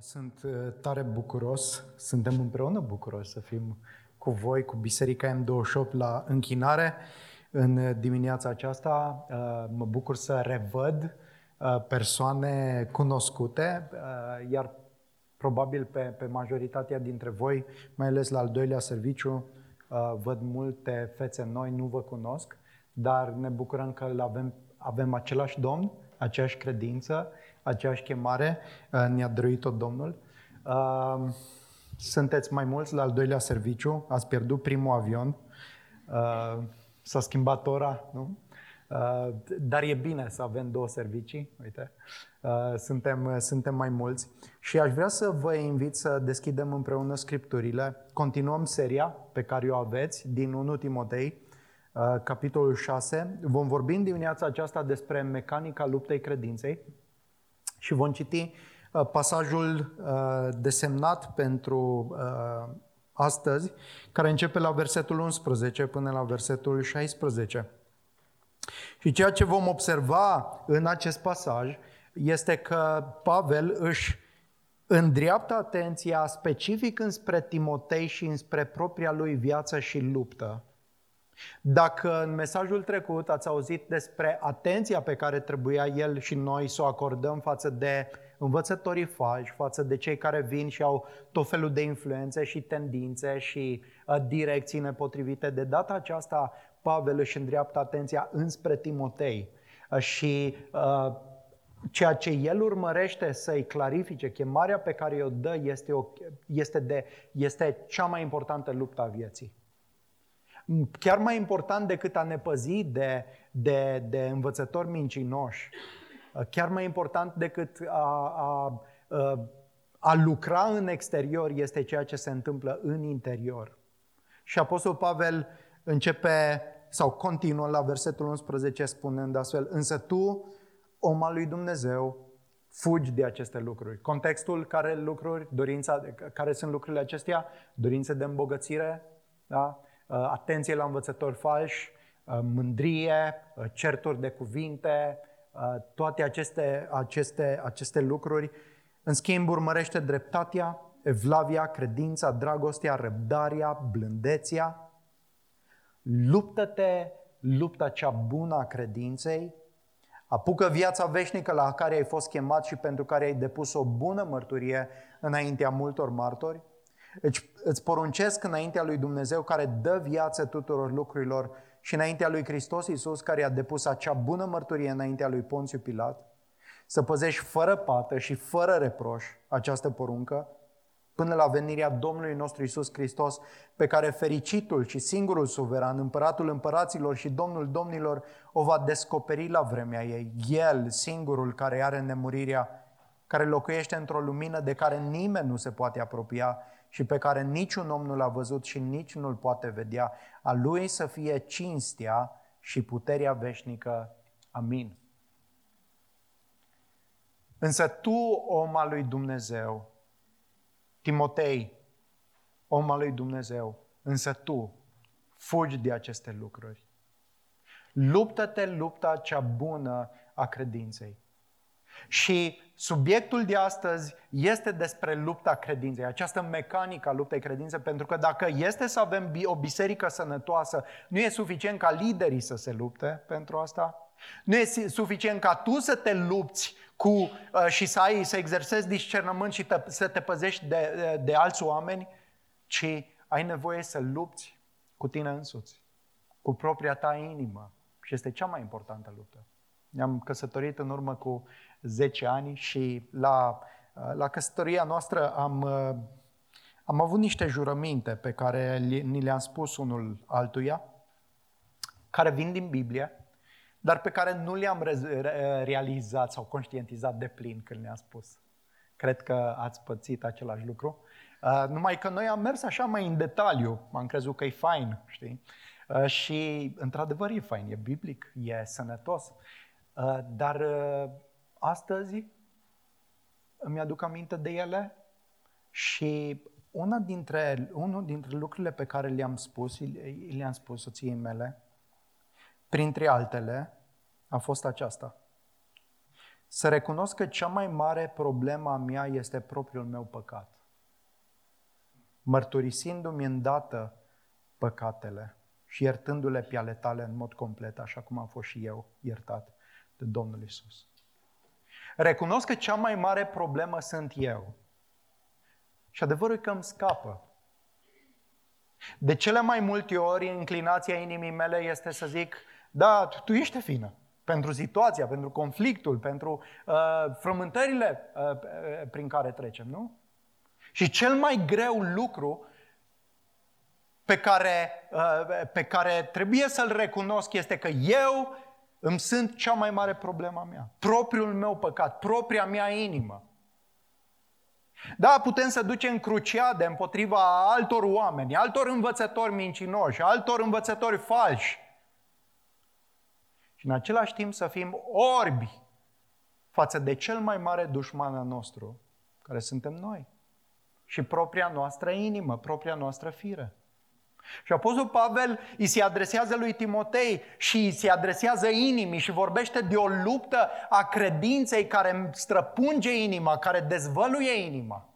Sunt uh, tare bucuros, suntem împreună bucuroși să fim cu voi, cu Biserica M28 la închinare în uh, dimineața aceasta. Uh, mă bucur să revăd persoane cunoscute, iar probabil pe, pe majoritatea dintre voi, mai ales la al doilea serviciu, văd multe fețe noi, nu vă cunosc, dar ne bucurăm că avem, avem același Domn, aceeași credință aceeași chemare, uh, ne-a dăruit-o Domnul. Uh, sunteți mai mulți la al doilea serviciu, ați pierdut primul avion, uh, s-a schimbat ora, nu? Dar e bine să avem două servicii, uite, suntem, suntem mai mulți. Și aș vrea să vă invit să deschidem împreună Scripturile. Continuăm seria pe care o aveți din 1 Timotei, capitolul 6. Vom vorbi în dimineața aceasta despre mecanica luptei credinței. Și vom citi uh, pasajul uh, desemnat pentru uh, astăzi, care începe la versetul 11 până la versetul 16. Și ceea ce vom observa în acest pasaj este că Pavel își îndreaptă atenția specific înspre Timotei și înspre propria lui viață și luptă. Dacă în mesajul trecut ați auzit despre atenția pe care trebuia el și noi să o acordăm față de învățătorii falși, față de cei care vin și au tot felul de influențe și tendințe și uh, direcții nepotrivite, de data aceasta Pavel își îndreaptă atenția înspre Timotei. Uh, și uh, ceea ce el urmărește să-i clarifice, chemarea pe care o dă este, o, este, de, este cea mai importantă luptă a vieții chiar mai important decât a ne păzi de, de, de învățători mincinoși, chiar mai important decât a, a, a lucra în exterior este ceea ce se întâmplă în interior. Și Apostol Pavel începe sau continuă la versetul 11 spunând astfel, însă tu, om al lui Dumnezeu, fugi de aceste lucruri. Contextul care lucruri, dorința, care sunt lucrurile acestea? Dorințe de îmbogățire, da? Uh, atenție la învățători falși, uh, mândrie, uh, certuri de cuvinte, toate aceste, aceste, aceste lucruri. În schimb, urmărește dreptatea, evlavia, credința, dragostea, răbdarea, blândețea. Luptă-te lupta cea bună a credinței, apucă viața veșnică la care ai fost chemat și pentru care ai depus o bună mărturie înaintea multor martori, deci îți poruncesc înaintea lui Dumnezeu care dă viață tuturor lucrurilor și înaintea lui Hristos Iisus care a depus acea bună mărturie înaintea lui Ponțiu Pilat, să păzești fără pată și fără reproș această poruncă, până la venirea Domnului nostru Isus Hristos, pe care fericitul și singurul suveran, împăratul împăraților și Domnul domnilor, o va descoperi la vremea ei. El, singurul care are nemurirea, care locuiește într-o lumină de care nimeni nu se poate apropia, și pe care niciun om nu l-a văzut și nici nu-l poate vedea, a lui să fie cinstea și puterea veșnică. Amin. Însă tu, om al lui Dumnezeu, Timotei, om al lui Dumnezeu, însă tu fugi de aceste lucruri. Luptă-te lupta cea bună a credinței. Și subiectul de astăzi este despre lupta credinței, această mecanică a luptei credinței, pentru că dacă este să avem o biserică sănătoasă, nu e suficient ca liderii să se lupte pentru asta, nu e suficient ca tu să te lupți cu, uh, și să ai, să exersezi discernământ și te, să te păzești de, de, de alți oameni, ci ai nevoie să lupți cu tine însuți, cu propria ta inimă. Și este cea mai importantă luptă. Ne-am căsătorit în urmă cu 10 ani și la, la căsătoria noastră am, am avut niște jurăminte pe care ni le-am spus unul altuia, care vin din Biblie, dar pe care nu le-am realizat sau conștientizat de plin când le-am spus. Cred că ați pățit același lucru. Uh, numai că noi am mers așa mai în detaliu, am crezut că e fain, știi? Uh, și într-adevăr e fain, e biblic, e sănătos. Uh, dar uh, astăzi îmi aduc aminte de ele și una dintre, unul dintre lucrurile pe care le-am spus, le-am spus soției mele, printre altele, a fost aceasta. să recunosc că cea mai mare problemă a mea este propriul meu păcat. Mărturisindu-mi îndată păcatele și iertându-le pe ale tale în mod complet, așa cum am fost și eu iertat de Domnul Isus. Recunosc că cea mai mare problemă sunt eu. Și adevărul e că îmi scapă. De cele mai multe ori, inclinația inimii mele este să zic, da, tu ești fină pentru situația, pentru conflictul, pentru uh, frământările uh, prin care trecem, nu? Și cel mai greu lucru pe care, uh, pe care trebuie să-l recunosc este că eu îmi sunt cea mai mare problema mea. Propriul meu păcat, propria mea inimă. Da, putem să ducem cruciade împotriva altor oameni, altor învățători mincinoși, altor învățători falși. Și în același timp să fim orbi față de cel mai mare dușman al nostru, care suntem noi. Și propria noastră inimă, propria noastră fire. Și Apostolul Pavel îi se adresează lui Timotei și îi se adresează inimii și vorbește de o luptă a credinței care străpunge inima, care dezvăluie inima.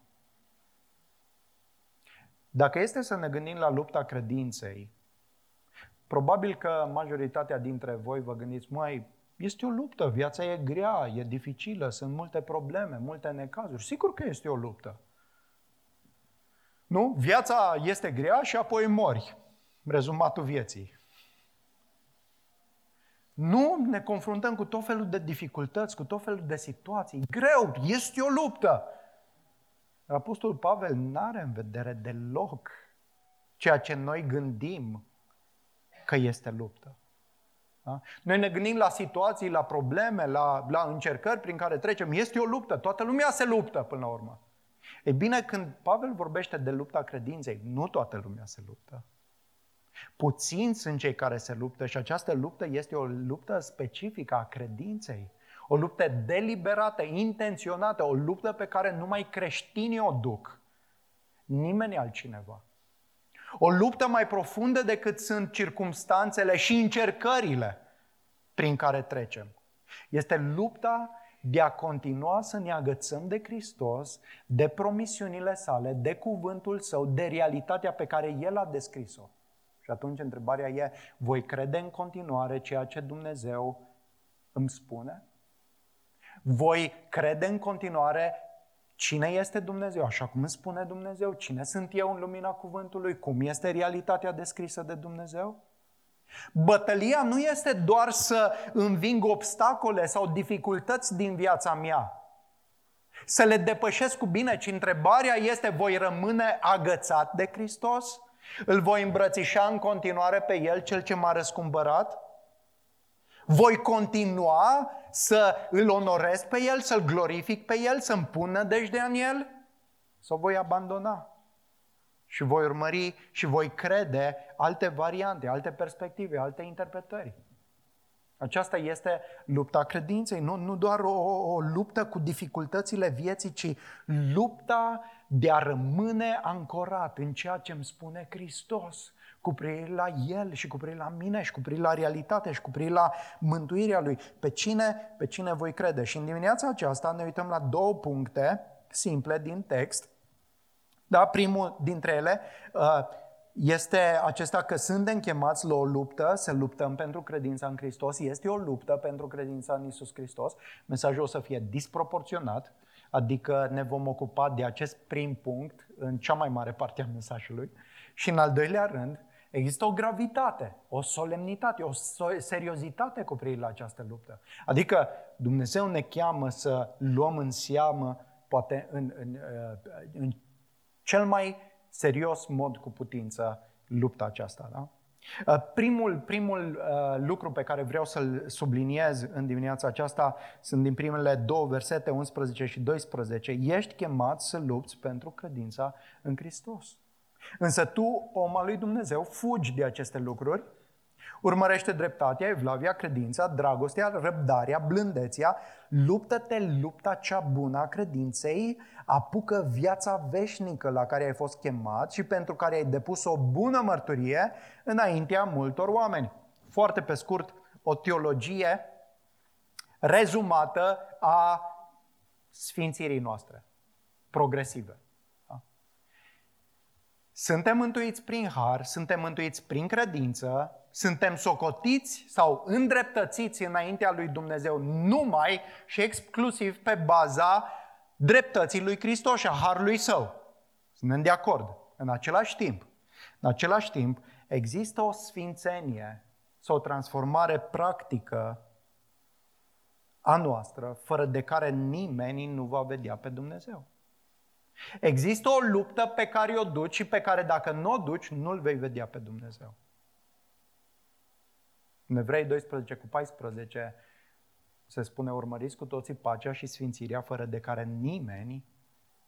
Dacă este să ne gândim la lupta credinței, probabil că majoritatea dintre voi vă gândiți, mai este o luptă, viața e grea, e dificilă, sunt multe probleme, multe necazuri. Sigur că este o luptă. Nu? Viața este grea și apoi mori. Rezumatul vieții. Nu ne confruntăm cu tot felul de dificultăți, cu tot felul de situații. Greu, este o luptă. Apostolul Pavel nu are în vedere deloc ceea ce noi gândim că este luptă. Da? Noi ne gândim la situații, la probleme, la, la încercări prin care trecem. Este o luptă, toată lumea se luptă până la urmă. E bine, când Pavel vorbește de lupta credinței, nu toată lumea se luptă. Puțini sunt cei care se luptă și această luptă este o luptă specifică a credinței. O luptă deliberată, intenționată, o luptă pe care numai creștinii o duc. Nimeni altcineva. O luptă mai profundă decât sunt circumstanțele și încercările prin care trecem. Este lupta de a continua să ne agățăm de Hristos, de promisiunile sale, de cuvântul său, de realitatea pe care El a descris-o. Și atunci întrebarea e, voi crede în continuare ceea ce Dumnezeu îmi spune? Voi crede în continuare cine este Dumnezeu, așa cum îmi spune Dumnezeu, cine sunt eu în lumina cuvântului, cum este realitatea descrisă de Dumnezeu? Bătălia nu este doar să înving obstacole sau dificultăți din viața mea, să le depășesc cu bine, ci întrebarea este, voi rămâne agățat de Hristos? Îl voi îmbrățișa în continuare pe El, Cel ce m-a răscumpărat? Voi continua să îl onorez pe El, să-L glorific pe El, să-mi pun nădejdea în El? Sau voi abandona? Și voi urmări și voi crede alte variante, alte perspective, alte interpretări. Aceasta este lupta credinței, nu, nu doar o, o luptă cu dificultățile vieții, ci lupta de a rămâne ancorat în ceea ce îmi spune Hristos cu privire la El și cu privire la mine și cu privire la realitate și cu privire la mântuirea Lui. Pe cine, pe cine voi crede? Și în dimineața aceasta ne uităm la două puncte simple din text. Da, primul dintre ele uh, este acesta că suntem chemați la o luptă, să luptăm pentru credința în Hristos. Este o luptă pentru credința în Isus Hristos. Mesajul o să fie disproporționat, adică ne vom ocupa de acest prim punct în cea mai mare parte a mesajului. Și în al doilea rând, există o gravitate, o solemnitate, o seriozitate cu privire la această luptă. Adică Dumnezeu ne cheamă să luăm în seamă, poate în, în, în cel mai serios mod cu putință lupta aceasta. Da? Uh, primul, primul uh, lucru pe care vreau să-l subliniez în dimineața aceasta sunt din primele două versete, 11 și 12. Ești chemat să lupți pentru credința în Hristos. Însă tu, om al lui Dumnezeu, fugi de aceste lucruri Urmărește dreptatea, evlavia, credința, dragostea, răbdarea, blândețea, luptă-te lupta cea bună a credinței, apucă viața veșnică la care ai fost chemat și pentru care ai depus o bună mărturie înaintea multor oameni. Foarte pe scurt, o teologie rezumată a sfințirii noastre, progresive. Da? Suntem mântuiți prin har, suntem mântuiți prin credință, suntem socotiți sau îndreptățiți înaintea lui Dumnezeu numai și exclusiv pe baza dreptății lui Hristos și a harului său. Suntem de acord. În același timp, în același timp, există o sfințenie sau o transformare practică a noastră, fără de care nimeni nu va vedea pe Dumnezeu. Există o luptă pe care o duci și pe care dacă nu o duci, nu-L vei vedea pe Dumnezeu. În Evrei 12 cu 14 se spune urmăriți cu toții pacea și sfințirea fără de care nimeni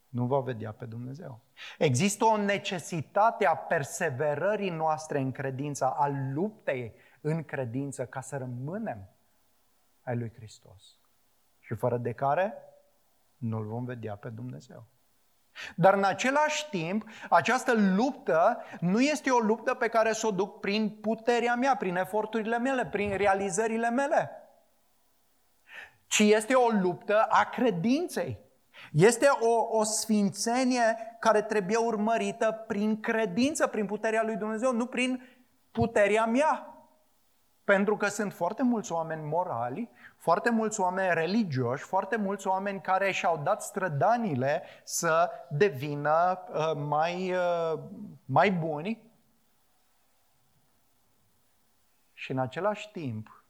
nu va vedea pe Dumnezeu. Există o necesitate a perseverării noastre în credință, a luptei în credință ca să rămânem ai lui Hristos. Și fără de care nu-L vom vedea pe Dumnezeu. Dar în același timp, această luptă nu este o luptă pe care să o duc prin puterea mea, prin eforturile mele, prin realizările mele, ci este o luptă a credinței. Este o, o sfințenie care trebuie urmărită prin credință, prin puterea lui Dumnezeu, nu prin puterea mea. Pentru că sunt foarte mulți oameni morali, foarte mulți oameni religioși, foarte mulți oameni care și-au dat strădanile să devină uh, mai, uh, mai buni și în același timp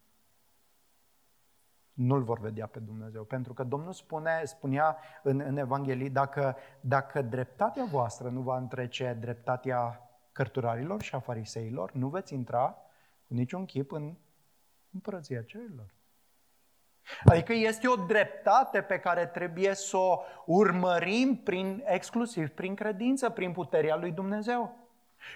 nu-L vor vedea pe Dumnezeu. Pentru că Domnul spune, spunea în, în Evanghelie, dacă, dacă dreptatea voastră nu va întrece dreptatea cărturarilor și a fariseilor, nu veți intra cu niciun chip în împărăția cerilor. Adică este o dreptate pe care trebuie să o urmărim prin, exclusiv prin credință, prin puterea lui Dumnezeu.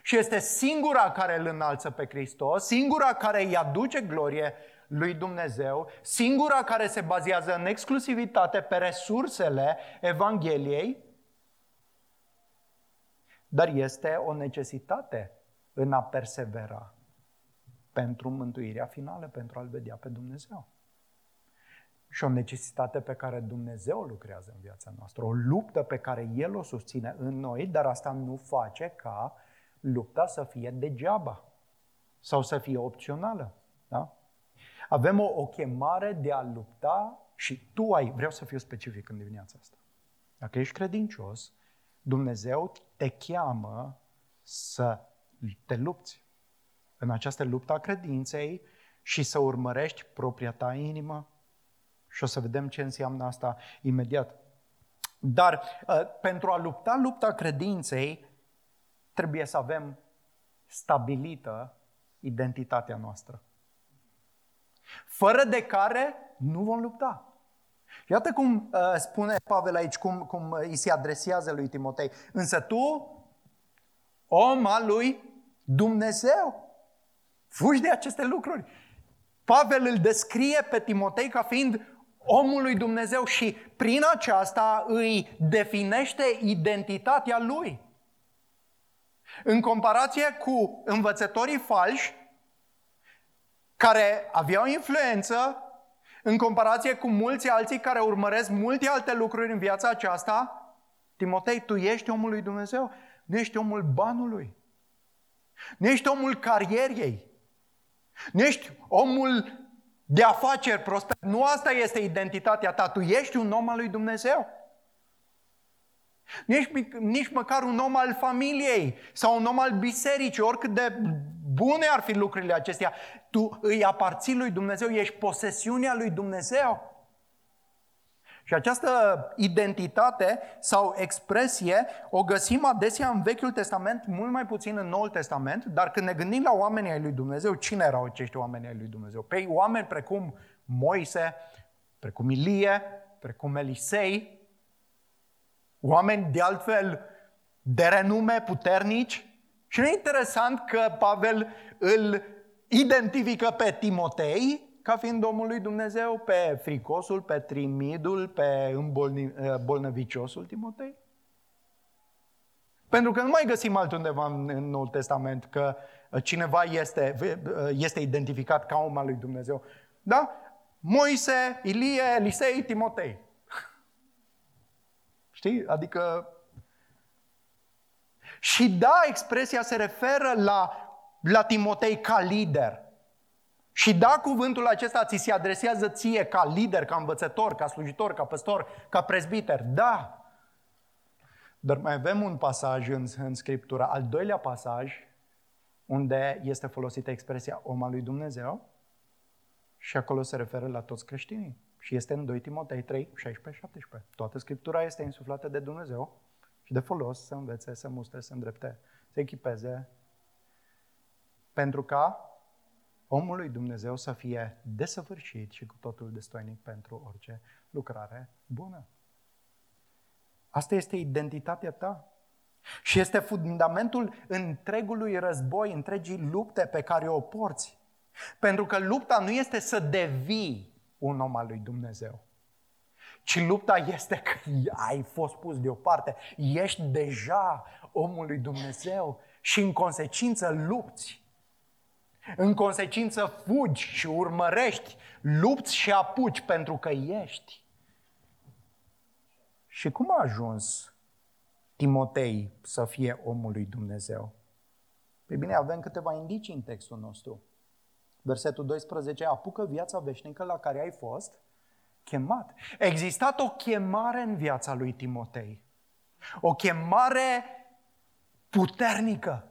Și este singura care îl înalță pe Hristos, singura care îi aduce glorie lui Dumnezeu, singura care se bazează în exclusivitate pe resursele Evangheliei, dar este o necesitate în a persevera pentru mântuirea finală, pentru a-L vedea pe Dumnezeu. Și o necesitate pe care Dumnezeu lucrează în viața noastră, o luptă pe care El o susține în noi, dar asta nu face ca lupta să fie degeaba sau să fie opțională. Da? Avem o, o chemare de a lupta și tu ai, vreau să fiu specific în dimineața asta. Dacă ești credincios, Dumnezeu te cheamă să te lupți în această luptă a credinței și să urmărești propria ta inimă. Și o să vedem ce înseamnă asta imediat. Dar uh, pentru a lupta lupta credinței, trebuie să avem stabilită identitatea noastră. Fără de care nu vom lupta. Iată cum uh, spune Pavel aici, cum, cum îi se adresează lui Timotei. Însă tu, om al lui Dumnezeu, Fugi de aceste lucruri. Pavel îl descrie pe Timotei ca fiind omul lui Dumnezeu și prin aceasta îi definește identitatea lui. În comparație cu învățătorii falși, care aveau influență, în comparație cu mulți alții care urmăresc multe alte lucruri în viața aceasta, Timotei, tu ești omul lui Dumnezeu, nu ești omul banului, nu ești omul carierei, nu ești omul de afaceri prosper. Nu asta este identitatea ta. Tu ești un om al lui Dumnezeu. Nu ești nici măcar un om al familiei sau un om al bisericii, oricât de bune ar fi lucrurile acestea. Tu îi aparții lui Dumnezeu, ești posesiunea lui Dumnezeu. Și această identitate sau expresie o găsim adesea în Vechiul Testament, mult mai puțin în Noul Testament, dar când ne gândim la oamenii ai lui Dumnezeu, cine erau acești oameni ai lui Dumnezeu? Pe păi oameni precum Moise, precum Ilie, precum Elisei, oameni de altfel de renume puternici. Și nu e interesant că Pavel îl identifică pe Timotei ca fiind omul lui Dumnezeu pe fricosul, pe trimidul, pe îmbolnăviciosul eh, Timotei? Pentru că nu mai găsim altundeva în Noul Testament că cineva este, este identificat ca om al lui Dumnezeu. Da? Moise, Ilie, Elisei, Timotei. Știi? Adică... Și da, expresia se referă la, la Timotei ca lider. Și da, cuvântul acesta ți se adresează ție ca lider, ca învățător, ca slujitor, ca păstor, ca prezbiter. Da. Dar mai avem un pasaj în, în Scriptură, al doilea pasaj, unde este folosită expresia om al lui Dumnezeu și acolo se referă la toți creștinii. Și este în 2 Timotei 3, 16, 17. Toată Scriptura este insuflată de Dumnezeu și de folos să învețe, să mustre, să îndrepte, să echipeze, pentru ca omul lui Dumnezeu să fie desăvârșit și cu totul destoinic pentru orice lucrare bună. Asta este identitatea ta. Și este fundamentul întregului război, întregii lupte pe care o porți. Pentru că lupta nu este să devii un om al lui Dumnezeu, ci lupta este că ai fost pus deoparte, ești deja omul lui Dumnezeu și în consecință lupți. În consecință fugi și urmărești, lupți și apuci pentru că ești. Și cum a ajuns Timotei să fie omul lui Dumnezeu? Păi bine, avem câteva indicii în textul nostru. Versetul 12, apucă viața veșnică la care ai fost chemat. A existat o chemare în viața lui Timotei. O chemare puternică.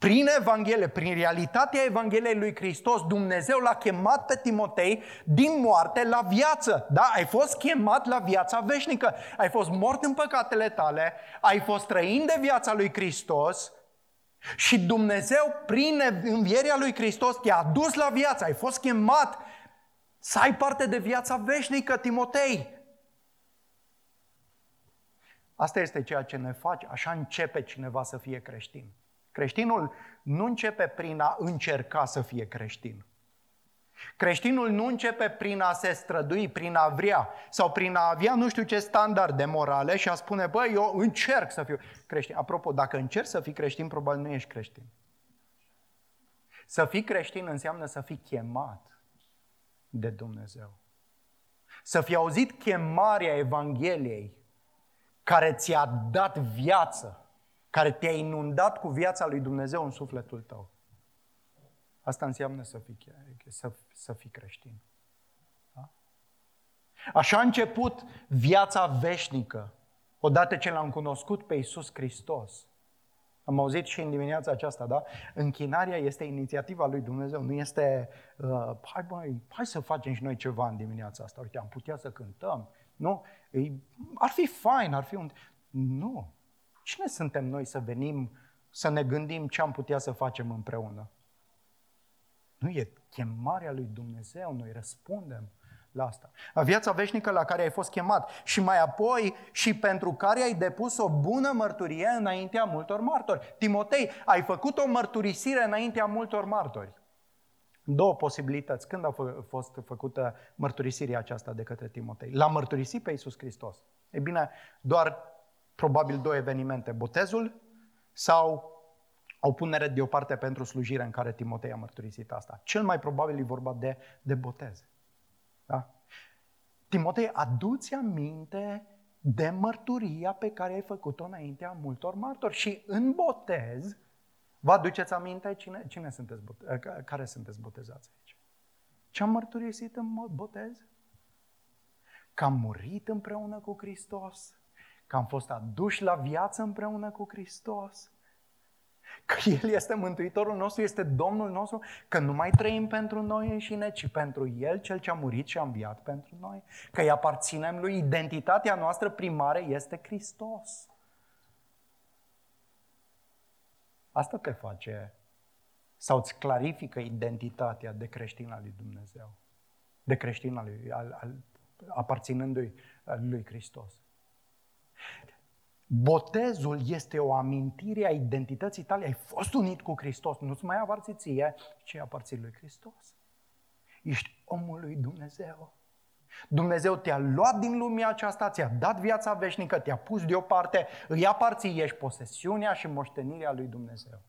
Prin Evanghelie, prin realitatea Evangheliei lui Hristos, Dumnezeu l-a chemat pe Timotei din moarte la viață. Da? Ai fost chemat la viața veșnică. Ai fost mort în păcatele tale, ai fost trăind de viața lui Hristos și Dumnezeu, prin învierea lui Hristos, te-a adus la viață. Ai fost chemat să ai parte de viața veșnică, Timotei. Asta este ceea ce ne face. Așa începe cineva să fie creștin. Creștinul nu începe prin a încerca să fie creștin. Creștinul nu începe prin a se strădui, prin a vrea sau prin a avea nu știu ce standard de morale și a spune, băi, eu încerc să fiu creștin. Apropo, dacă încerci să fii creștin, probabil nu ești creștin. Să fii creștin înseamnă să fii chemat de Dumnezeu. Să fii auzit chemarea Evangheliei care ți-a dat viață care te-a inundat cu viața lui Dumnezeu în sufletul tău. Asta înseamnă să fii, să, să fii creștin. Da? Așa a început viața veșnică, odată ce l-am cunoscut pe Iisus Hristos. Am auzit și în dimineața aceasta, da? Închinarea este inițiativa lui Dumnezeu, nu este, uh, hai, băi, hai să facem și noi ceva în dimineața asta. Uite, am putea să cântăm. Nu? Ei, ar fi fain, ar fi un... Nu. Cine suntem noi să venim să ne gândim ce am putea să facem împreună? Nu e chemarea lui Dumnezeu, noi răspundem la asta. A viața veșnică la care ai fost chemat și mai apoi și pentru care ai depus o bună mărturie înaintea multor martori. Timotei, ai făcut o mărturisire înaintea multor martori. Două posibilități. Când a fost făcută mărturisirea aceasta de către Timotei? L-a mărturisit pe Iisus Hristos. E bine, doar probabil două evenimente, botezul sau o punere deoparte pentru slujire în care Timotei a mărturisit asta. Cel mai probabil e vorba de, de botez. Da? Timotei, aduți aminte de mărturia pe care ai făcut-o înaintea multor martori. Și în botez, vă aduceți aminte cine, cine sunteți, care sunteți botezați aici? Ce am mărturisit în botez? Că am murit împreună cu Hristos, că am fost aduși la viață împreună cu Hristos, că El este Mântuitorul nostru, este Domnul nostru, că nu mai trăim pentru noi înșine, ci pentru El, Cel ce a murit și a înviat pentru noi, că îi aparținem Lui, identitatea noastră primară este Hristos. Asta te face sau îți clarifică identitatea de creștin al lui Dumnezeu, de creștin al lui, al, al, aparținându-i lui Hristos. Botezul este o amintire a identității tale. Ai fost unit cu Hristos. Nu-ți mai aparții ție, ci aparții lui Hristos. Ești omul lui Dumnezeu. Dumnezeu te-a luat din lumea aceasta, ți-a dat viața veșnică, te-a pus deoparte, îi aparții, ești posesiunea și moștenirea lui Dumnezeu.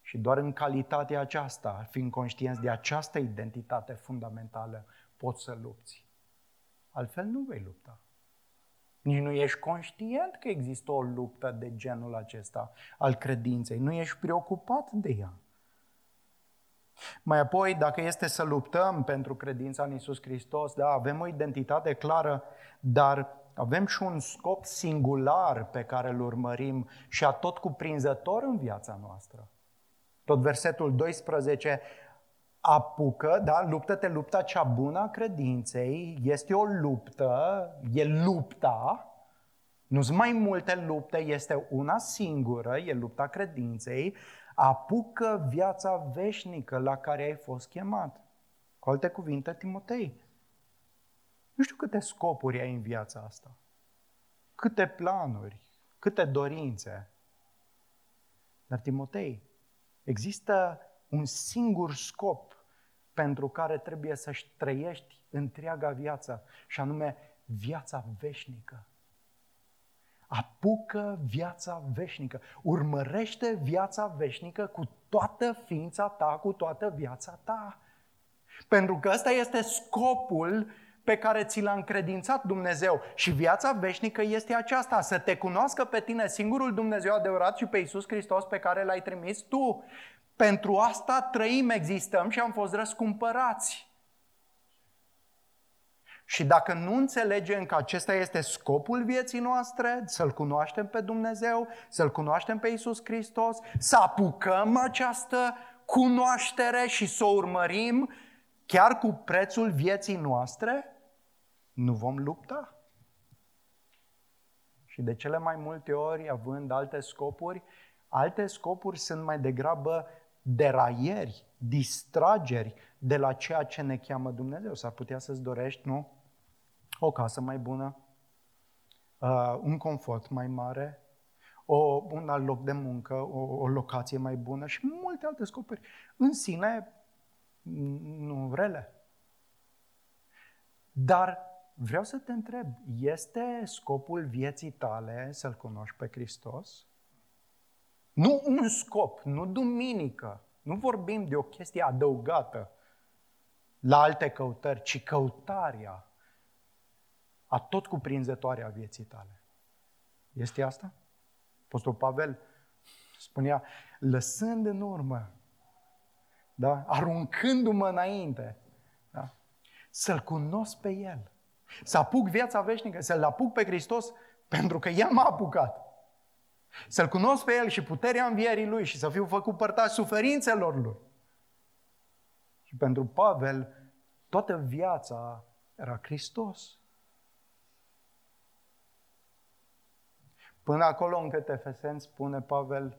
Și doar în calitatea aceasta, fiind conștienți de această identitate fundamentală, poți să lupți. Altfel nu vei lupta. Nici nu ești conștient că există o luptă de genul acesta al credinței. Nu ești preocupat de ea. Mai apoi, dacă este să luptăm pentru credința în Isus Hristos, da, avem o identitate clară, dar avem și un scop singular pe care îl urmărim și a tot cuprinzător în viața noastră. Tot versetul 12 apucă, da, luptă-te lupta cea bună a credinței, este o luptă, e lupta, nu sunt mai multe lupte, este una singură, e lupta credinței, apucă viața veșnică la care ai fost chemat. Cu alte cuvinte, Timotei, nu știu câte scopuri ai în viața asta, câte planuri, câte dorințe. Dar, Timotei, există un singur scop pentru care trebuie să-și trăiești întreaga viață, și anume viața veșnică. Apucă viața veșnică. Urmărește viața veșnică cu toată ființa ta, cu toată viața ta. Pentru că ăsta este scopul pe care ți l-a încredințat Dumnezeu. Și viața veșnică este aceasta, să te cunoască pe tine singurul Dumnezeu adevărat și pe Iisus Hristos pe care l-ai trimis tu. Pentru asta trăim, existăm și am fost răscumpărați. Și dacă nu înțelegem că acesta este scopul vieții noastre, să-L cunoaștem pe Dumnezeu, să-L cunoaștem pe Isus Hristos, să apucăm această cunoaștere și să o urmărim chiar cu prețul vieții noastre, nu vom lupta. Și de cele mai multe ori, având alte scopuri, alte scopuri sunt mai degrabă deraieri, distrageri de la ceea ce ne cheamă Dumnezeu. S-ar putea să-ți dorești, nu? O casă mai bună, uh, un confort mai mare, o, un alt loc de muncă, o, o locație mai bună și multe alte scopuri. În sine, nu rele. Dar vreau să te întreb, este scopul vieții tale să-L cunoști pe Hristos? Nu un scop, nu duminică. Nu vorbim de o chestie adăugată la alte căutări, ci căutarea a tot cuprinzătoare a vieții tale. Este asta? Apostol Pavel spunea, lăsând în urmă, da? aruncându-mă înainte, da? să-L cunosc pe El, să apuc viața veșnică, să-L apuc pe Hristos, pentru că El m-a apucat. Să-L cunosc pe El și puterea învierii Lui și să fiu făcut părtaș suferințelor Lui. Și pentru Pavel, toată viața era Hristos. Până acolo încât Efeseni spune Pavel,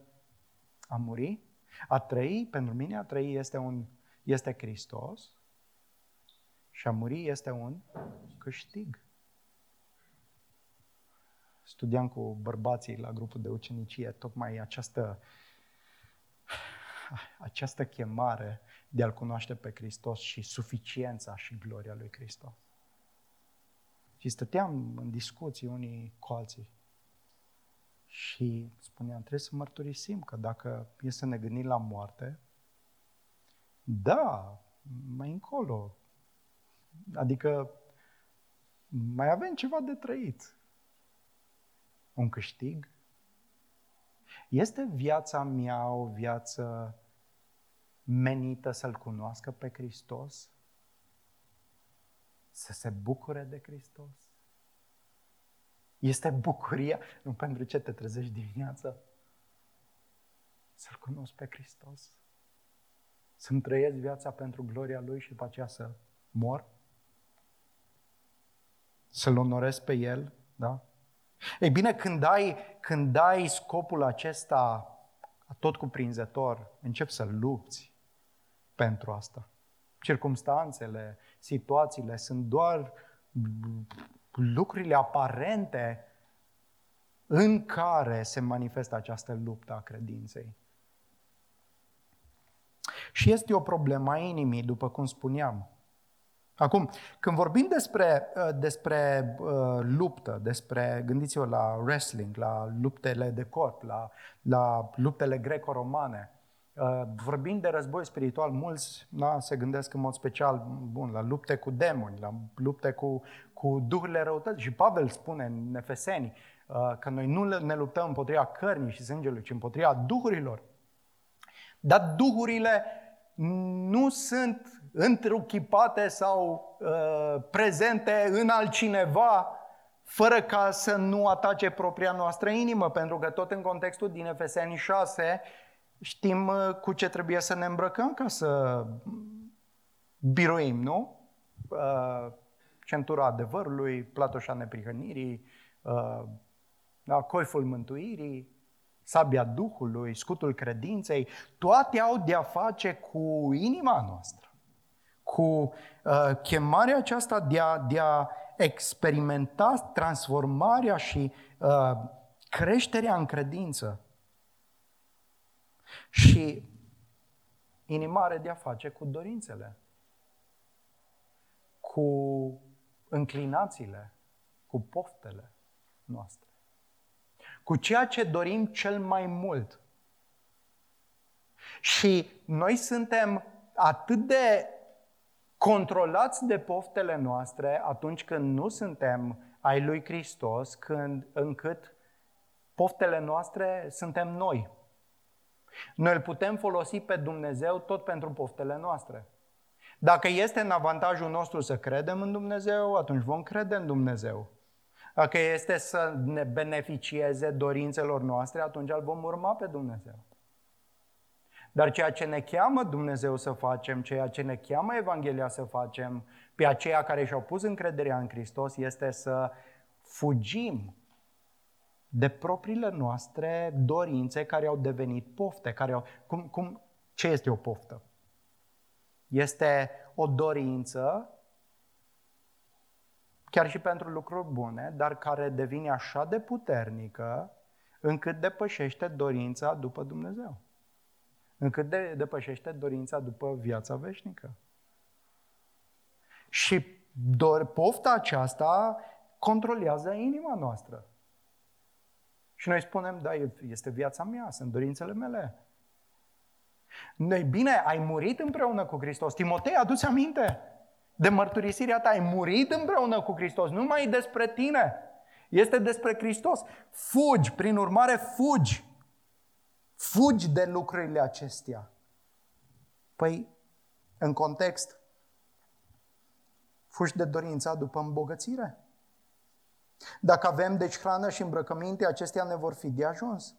a muri, a trăi, pentru mine a trăi este, un, este Hristos și a muri este un câștig. Studiam cu bărbații la grupul de ucenicie tocmai această, această chemare de a-L cunoaște pe Hristos și suficiența și gloria lui Hristos. Și stăteam în discuții unii cu alții. Și spuneam, trebuie să mărturisim că dacă e să ne gândim la moarte, da, mai încolo. Adică mai avem ceva de trăit. Un câștig? Este viața mea o viață menită să-L cunoască pe Hristos? Să se bucure de Hristos? Este bucuria, nu pentru ce te trezești dimineața, să-L cunosc pe Hristos. Să-mi trăiesc viața pentru gloria Lui și după aceea să mor. Să-L onorez pe El, da? Ei bine, când ai, când ai scopul acesta tot cuprinzător, începi să lupți pentru asta. Circumstanțele, situațiile sunt doar lucrurile aparente în care se manifestă această luptă a credinței. Și este o problemă a inimii, după cum spuneam. Acum, când vorbim despre, uh, despre uh, luptă, despre, gândiți-vă la wrestling, la luptele de corp, la, la luptele greco-romane, Uh, vorbind de război spiritual, mulți da, se gândesc în mod special bun, la lupte cu demoni, la lupte cu, cu duhurile răutății. Și Pavel spune în Efeseni uh, că noi nu ne luptăm împotriva cărnii și sângelui, ci împotriva duhurilor. Dar duhurile nu sunt întruchipate sau uh, prezente în altcineva fără ca să nu atace propria noastră inimă, pentru că tot în contextul din Efeseni 6 știm uh, cu ce trebuie să ne îmbrăcăm ca să biruim, nu? Uh, centura adevărului, platoșa neprihănirii, uh, da, coiful mântuirii, sabia Duhului, scutul credinței, toate au de-a face cu inima noastră, cu uh, chemarea aceasta de a, de a experimenta transformarea și uh, creșterea în credință. Și inima are de-a face cu dorințele, cu înclinațiile, cu poftele noastre, cu ceea ce dorim cel mai mult. Și noi suntem atât de controlați de poftele noastre atunci când nu suntem ai lui Hristos, când, încât poftele noastre suntem noi. Noi îl putem folosi pe Dumnezeu tot pentru poftele noastre. Dacă este în avantajul nostru să credem în Dumnezeu, atunci vom crede în Dumnezeu. Dacă este să ne beneficieze dorințelor noastre, atunci îl vom urma pe Dumnezeu. Dar ceea ce ne cheamă Dumnezeu să facem, ceea ce ne cheamă Evanghelia să facem, pe aceia care și-au pus încrederea în Hristos, este să fugim de propriile noastre dorințe care au devenit pofte. Care au, cum, cum, ce este o poftă? Este o dorință, chiar și pentru lucruri bune, dar care devine așa de puternică încât depășește dorința după Dumnezeu. Încât de, depășește dorința după viața veșnică. Și dor, pofta aceasta controlează inima noastră. Și noi spunem, da, este viața mea, sunt dorințele mele. Noi, bine, ai murit împreună cu Hristos. Timotei, adu-ți aminte de mărturisirea ta. Ai murit împreună cu Hristos. Nu mai e despre tine. Este despre Hristos. Fugi, prin urmare, fugi. Fugi de lucrurile acestea. Păi, în context, fugi de dorința după îmbogățire. Dacă avem deci hrană și îmbrăcăminte, acestea ne vor fi de ajuns.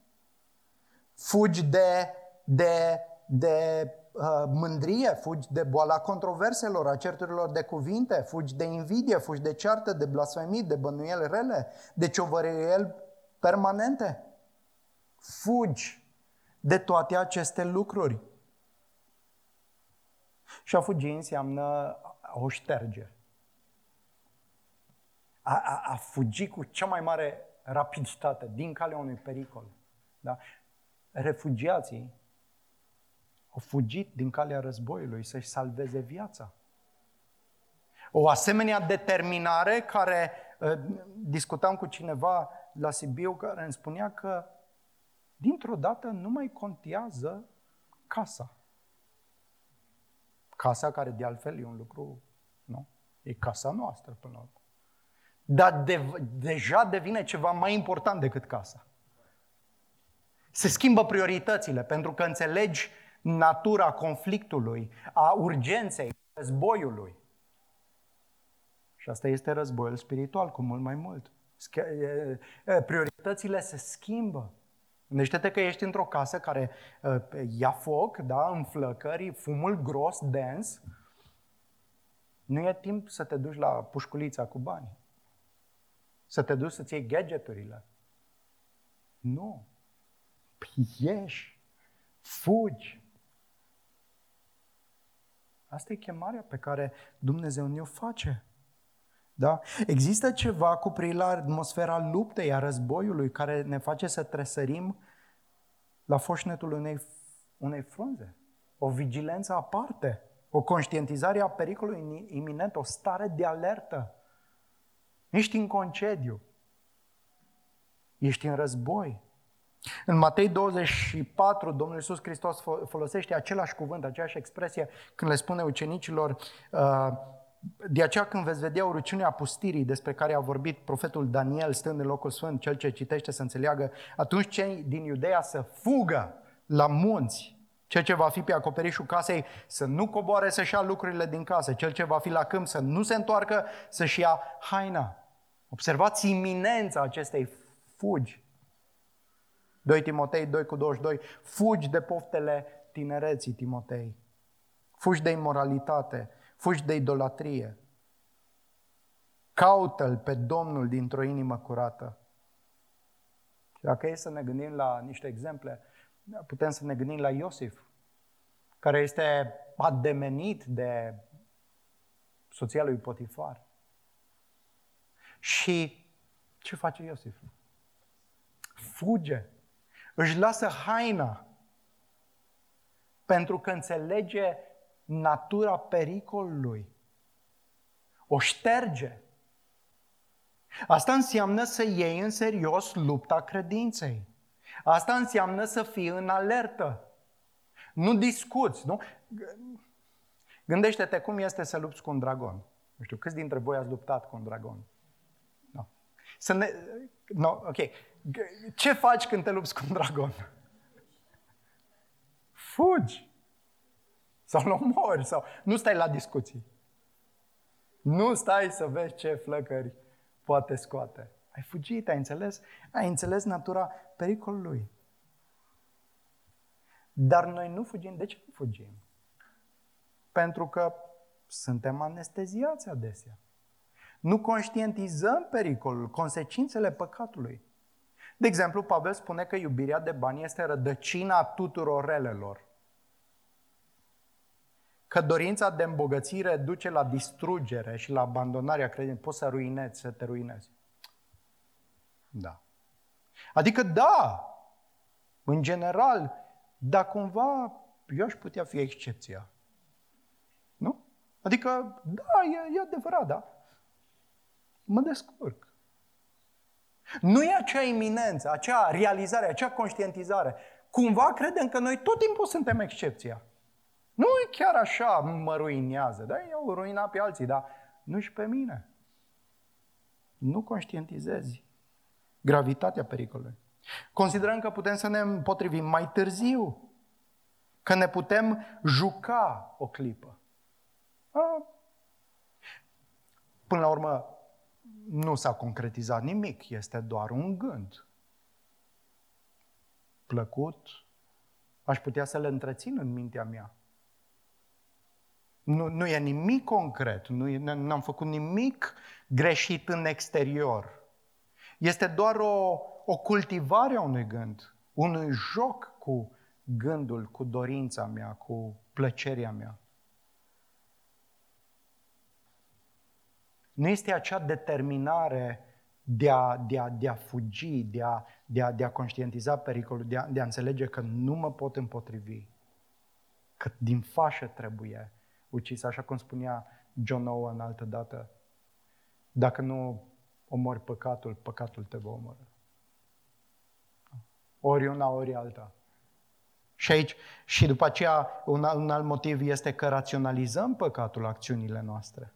Fugi de, de, de uh, mândrie, fugi de boala controverselor, a certurilor de cuvinte, fugi de invidie, fugi de ceartă, de blasfemii, de bănuieli rele, de ciovăreieli permanente. Fugi de toate aceste lucruri. Și a fugi înseamnă o șterge a, a, a fugi cu cea mai mare rapiditate din calea unui pericol. Da? Refugiații au fugit din calea războiului să-și salveze viața. O asemenea determinare care, ă, discutam cu cineva la Sibiu, care îmi spunea că dintr-o dată nu mai contează casa. Casa care de altfel e un lucru, nu? E casa noastră până la urmă dar de, deja devine ceva mai important decât casa. Se schimbă prioritățile pentru că înțelegi natura conflictului, a urgenței, războiului. Și asta este războiul spiritual, cu mult mai mult. Prioritățile se schimbă. Gândește-te că ești într-o casă care ia foc, da, în flăcări, fumul gros, dens. Nu e timp să te duci la pușculița cu bani. Să te duci să-ți iei gadgeturile. Nu. Păi ieși, fugi. Asta e chemarea pe care Dumnezeu ne-o face. Da? Există ceva cu privire la atmosfera luptei, a războiului, care ne face să tresărim la foșnetul unei, unei frunze. O vigilență aparte, o conștientizare a pericolului iminent, o stare de alertă. Ești în concediu. Ești în război. În Matei 24, Domnul Iisus Hristos folosește același cuvânt, aceeași expresie când le spune ucenicilor uh, de aceea când veți vedea urăciunea pustirii despre care a vorbit profetul Daniel stând în locul sfânt, cel ce citește să înțeleagă, atunci cei din Iudeea să fugă la munți, cel ce va fi pe acoperișul casei să nu coboare să-și ia lucrurile din casă, cel ce va fi la câmp să nu se întoarcă să-și ia haina. Observați iminența acestei fugi. 2 Timotei 2 cu 22. Fugi de poftele tinereții, Timotei. Fugi de imoralitate, fugi de idolatrie. Caută-L pe Domnul dintr-o inimă curată. Dacă e să ne gândim la niște exemple, putem să ne gândim la Iosif, care este ademenit de soția lui Potifar. Și ce face Iosif? Fuge. Își lasă haina pentru că înțelege natura pericolului. O șterge. Asta înseamnă să iei în serios lupta credinței. Asta înseamnă să fii în alertă. Nu discuți, nu? Gândește-te cum este să lupți cu un dragon. Nu știu, câți dintre voi ați luptat cu un dragon? No. Să ne... No, ok. Ce faci când te lupți cu un dragon? Fugi. Sau îl omori. Sau... Nu stai la discuții. Nu stai să vezi ce flăcări poate scoate. Ai fugit, ai înțeles? Ai înțeles natura pericolului. Dar noi nu fugim. De ce nu fugim? Pentru că suntem anesteziați adesea. Nu conștientizăm pericolul, consecințele păcatului. De exemplu, Pavel spune că iubirea de bani este rădăcina tuturor relelor. Că dorința de îmbogățire duce la distrugere și la abandonarea credinței. Poți să ruinezi, să te ruinezi. Da. Adică da, în general, dar cumva eu aș putea fi excepția. Nu? Adică, da, e, e adevărat, da. Mă descurc. Nu e acea iminență, acea realizare, acea conștientizare. Cumva credem că noi tot timpul suntem excepția. Nu e chiar așa, mă ruinează. Da, eu ruina pe alții, dar nu și pe mine. Nu conștientizezi gravitatea pericolului. Considerăm că putem să ne împotrivim mai târziu, că ne putem juca o clipă. A, până la urmă, nu s-a concretizat nimic, este doar un gând. Plăcut, aș putea să le întrețin în mintea mea. Nu, nu e nimic concret, nu, e, nu am făcut nimic greșit în exterior. Este doar o, o cultivare a unui gând, unui joc cu gândul, cu dorința mea, cu plăcerea mea. Nu este acea determinare de a, de a, de a fugi, de a, de, a, de a conștientiza pericolul, de a, de a înțelege că nu mă pot împotrivi, că din fașă trebuie ucis, așa cum spunea John Owen altă dată. Dacă nu omori păcatul, păcatul te va omorâ. Ori una, ori alta. Și aici, și după aceea, un, un alt motiv este că raționalizăm păcatul acțiunile noastre.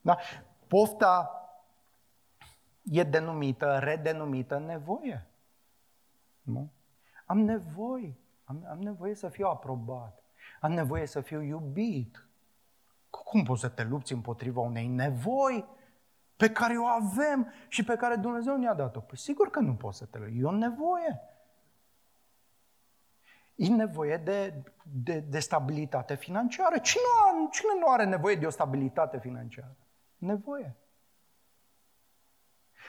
Da? Pofta e denumită, redenumită nevoie. Nu? Am nevoie. Am, am nevoie să fiu aprobat. Am nevoie să fiu iubit. Cum poți să te lupți împotriva unei nevoi pe care o avem și pe care Dumnezeu ne-a dat-o? Păi sigur că nu poți să te lupți. E o nevoie. E nevoie de, de, de stabilitate financiară. Cine, nu, cine nu are nevoie de o stabilitate financiară? Nevoie.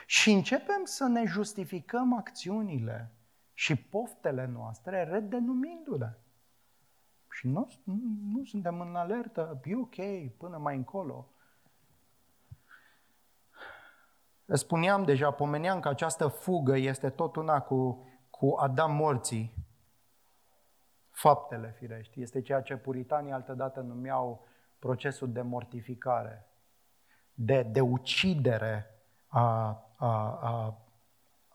Și începem să ne justificăm acțiunile și poftele noastre redenumindu-le. Și nu, nu suntem în alertă, e ok, până mai încolo. Spuneam deja, pomeneam că această fugă este tot una cu, cu Adam morții. Faptele, firești. Este ceea ce puritanii altădată numeau procesul de mortificare, de, de ucidere a, a, a,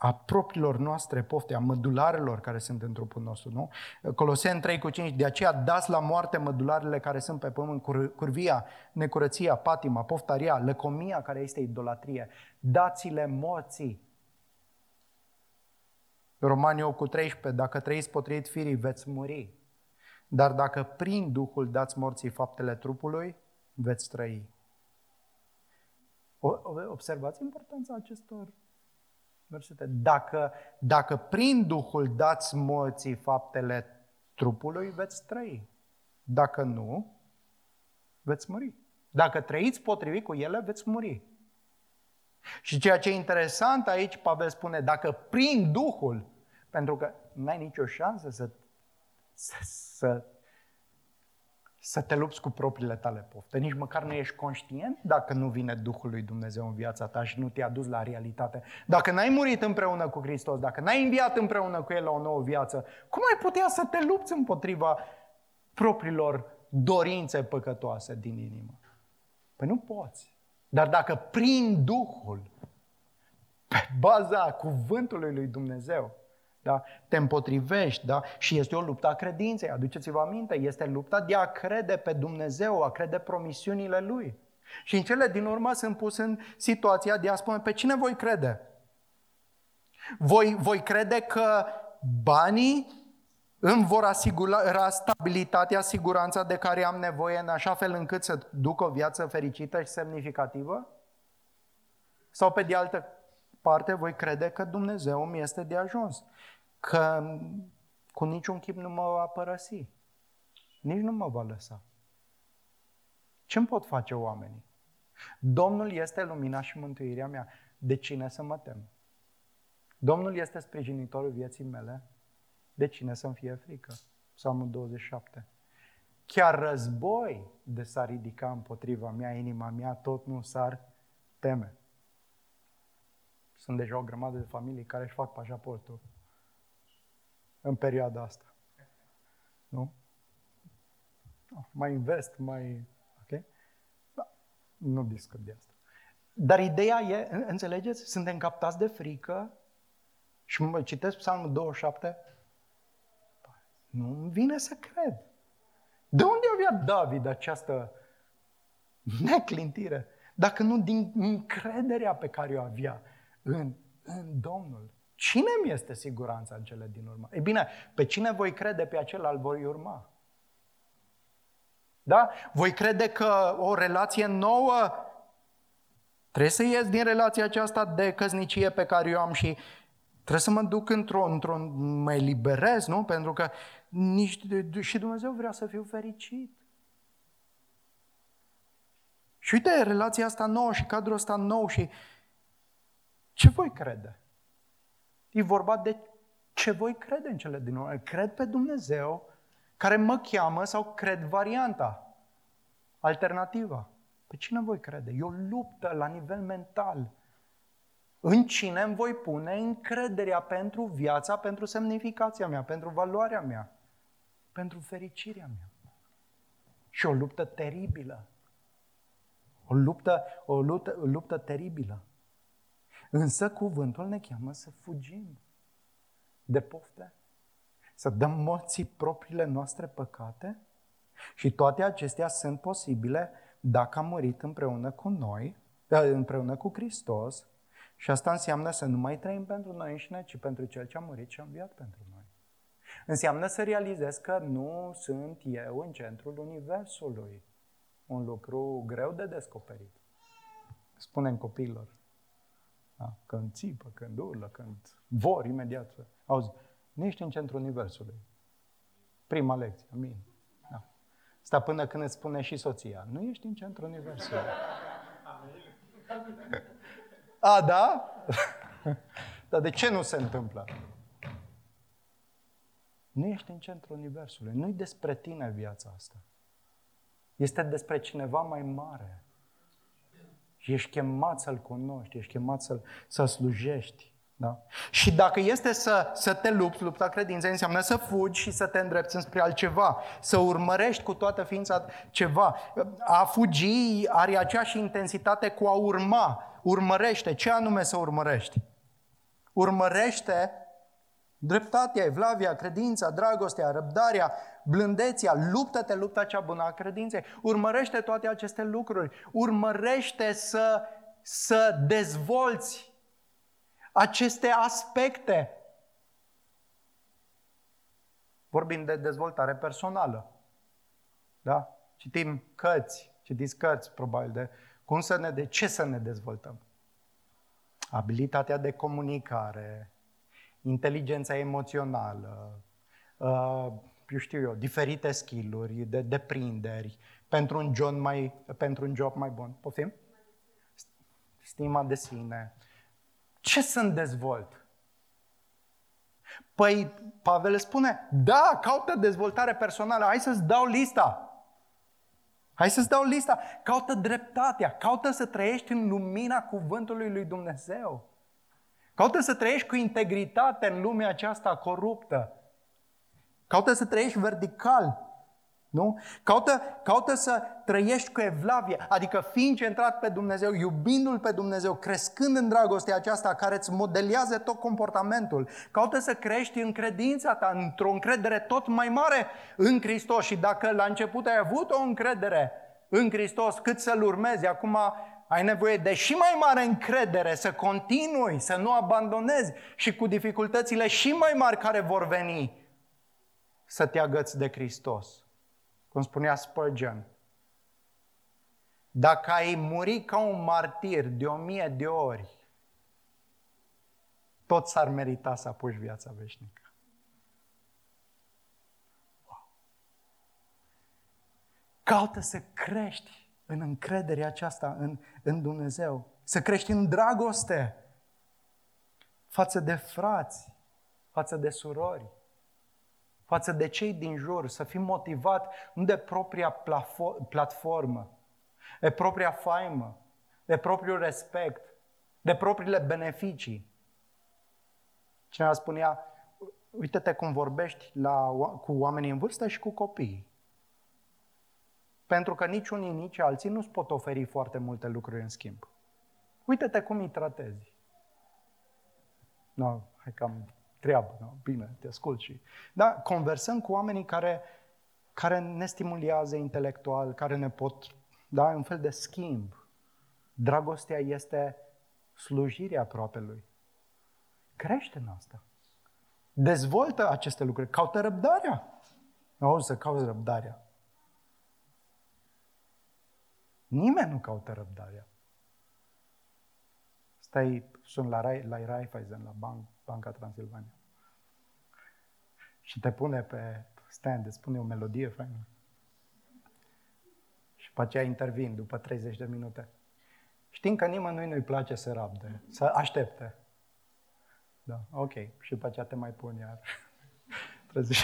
a propriilor noastre pofte, a mădularelor care sunt în trupul nostru, nu? Coloseni 3 cu 5, de aceea dați la moarte mădularele care sunt pe pământ, curvia, necurăția, patima, poftaria, lăcomia care este idolatrie. Dați-le morții. Romanii 8 cu 13, dacă trăiți potrivit firii, veți muri. Dar dacă prin Duhul dați morții faptele trupului, veți trăi. Observați importanța acestor versete. Dacă, dacă prin Duhul dați morții faptele trupului, veți trăi. Dacă nu, veți muri. Dacă trăiți potrivit cu ele, veți muri. Și ceea ce e interesant aici, Pavel spune, dacă prin Duhul, pentru că nu ai nicio șansă să, să, să să te lupți cu propriile tale pofte. Nici măcar nu ești conștient dacă nu vine Duhul lui Dumnezeu în viața ta și nu te-a dus la realitate. Dacă n-ai murit împreună cu Hristos, dacă n-ai înviat împreună cu El la o nouă viață, cum ai putea să te lupți împotriva propriilor dorințe păcătoase din inimă? Păi nu poți. Dar dacă prin Duhul, pe baza cuvântului lui Dumnezeu, da? Te împotrivești, da? Și este o luptă a credinței, aduceți-vă aminte, este lupta de a crede pe Dumnezeu, a crede promisiunile Lui. Și în cele din urmă sunt pus în situația de a spune, pe cine voi crede? Voi, voi crede că banii îmi vor asigura stabilitatea, siguranța de care am nevoie în așa fel încât să duc o viață fericită și semnificativă? Sau pe de altă parte voi crede că Dumnezeu mi este de ajuns că cu niciun chip nu mă va părăsi. Nici nu mă va lăsa. Ce îmi pot face oamenii? Domnul este lumina și mântuirea mea. De cine să mă tem? Domnul este sprijinitorul vieții mele. De cine să-mi fie frică? Psalmul 27. Chiar război de s-ar ridica împotriva mea, inima mea, tot nu s-ar teme. Sunt deja o grămadă de familii care își fac pașaportul în perioada asta. Nu? Mai invest, mai... Ok? Da. Nu discut de asta. Dar ideea e, înțelegeți? Suntem captați de frică și mă citesc psalmul 27. Nu îmi vine să cred. De unde avea David această neclintire? Dacă nu din încrederea pe care o avea în, în Domnul. Cine mi este siguranța în cele din urmă? Ei bine, pe cine voi crede, pe acela îl voi urma. Da? Voi crede că o relație nouă trebuie să ies din relația aceasta de căsnicie pe care eu am și trebuie să mă duc într-o, într-o mă eliberez, nu? Pentru că nici, și Dumnezeu vrea să fiu fericit. Și uite, relația asta nouă și cadrul ăsta nou și ce voi crede? E vorba de ce voi crede în cele din urmă. Cred pe Dumnezeu care mă cheamă sau cred varianta, alternativa. Pe cine voi crede? E o luptă la nivel mental. În cine îmi voi pune încrederea pentru viața, pentru semnificația mea, pentru valoarea mea, pentru fericirea mea. Și o luptă teribilă. O luptă, o luptă, o luptă teribilă. Însă cuvântul ne cheamă să fugim de pofte, să dăm morții propriile noastre păcate și toate acestea sunt posibile dacă am murit împreună cu noi, ă, împreună cu Hristos și asta înseamnă să nu mai trăim pentru noi înșine, ci pentru Cel ce a murit și a înviat pentru noi. Înseamnă să realizez că nu sunt eu în centrul Universului. Un lucru greu de descoperit. Spunem copiilor, da? Când țipă, când urlă, când vor imediat. Auzi, nu ești în centrul Universului. Prima lecție, amin. Da. Sta până când îți spune și soția, nu ești în centrul Universului. A, da? Dar de ce nu se întâmplă? Nu ești în centrul Universului. Nu-i despre tine viața asta. Este despre cineva mai mare. Și ești chemat să-L cunoști, ești chemat să-L, să slujești. Da? Și dacă este să, să te lupți, lupta credinței înseamnă să fugi și să te îndrepți spre altceva, să urmărești cu toată ființa ceva. A fugi are aceeași intensitate cu a urma. Urmărește. Ce anume să urmărești? Urmărește dreptatea, evlavia, credința, dragostea, răbdarea, blândețea, luptă-te lupta cea bună a credinței. Urmărește toate aceste lucruri. Urmărește să, să dezvolți aceste aspecte. Vorbim de dezvoltare personală. Da? Citim cărți, citiți cărți, probabil, de cum să ne, de ce să ne dezvoltăm. Abilitatea de comunicare, inteligența emoțională, uh, eu știu eu, diferite skill-uri, de deprinderi, pentru un job mai, pentru un job mai bun. Poftim? Stima de sine. Ce să-mi dezvolt? Păi, Pavel spune, da, caută dezvoltare personală, hai să-ți dau lista. Hai să-ți dau lista. Caută dreptatea, caută să trăiești în lumina cuvântului lui Dumnezeu. Caută să trăiești cu integritate în lumea aceasta coruptă. Caută să trăiești vertical. Nu? Caută, caută să trăiești cu evlavie, adică fiind centrat pe Dumnezeu, iubindu-L pe Dumnezeu, crescând în dragostea aceasta care îți modeliază tot comportamentul. Caută să crești în credința ta, într-o încredere tot mai mare în Hristos. Și dacă la început ai avut o încredere în Hristos, cât să-L urmezi, acum ai nevoie de și mai mare încredere să continui, să nu abandonezi și cu dificultățile și mai mari care vor veni, să te agăți de Hristos. Cum spunea Spurgeon, dacă ai muri ca un martir de o mie de ori, tot s-ar merita să apuci viața veșnică. Wow. Caută să crești în încrederea aceasta în, în Dumnezeu, să crești în dragoste față de frați, față de surori, față de cei din jur, să fii motivat nu de propria platformă, de propria faimă, de propriul respect, de propriile beneficii. Cineva spunea, uite-te cum vorbești la, cu oamenii în vârstă și cu copiii. Pentru că nici unii, nici alții nu-ți pot oferi foarte multe lucruri în schimb. Uite-te cum îi tratezi. No, hai că am treabă, nu? bine, te ascult și... Da, conversăm cu oamenii care, care ne stimulează intelectual, care ne pot da un fel de schimb. Dragostea este slujirea aproape lui. Crește în asta. Dezvoltă aceste lucruri. Caută răbdarea. Nu să cauți răbdarea. Nimeni nu caută răbdarea. Stai, sunt la, la Raiffeisen, la Bank, Banca Transilvania. Și te pune pe stand, îți pune o melodie faină. Și pe aceea intervin după 30 de minute. Știm că nimănui nu-i place să rabde, să aștepte. Da, ok. Și după aceea te mai pun iar. 30.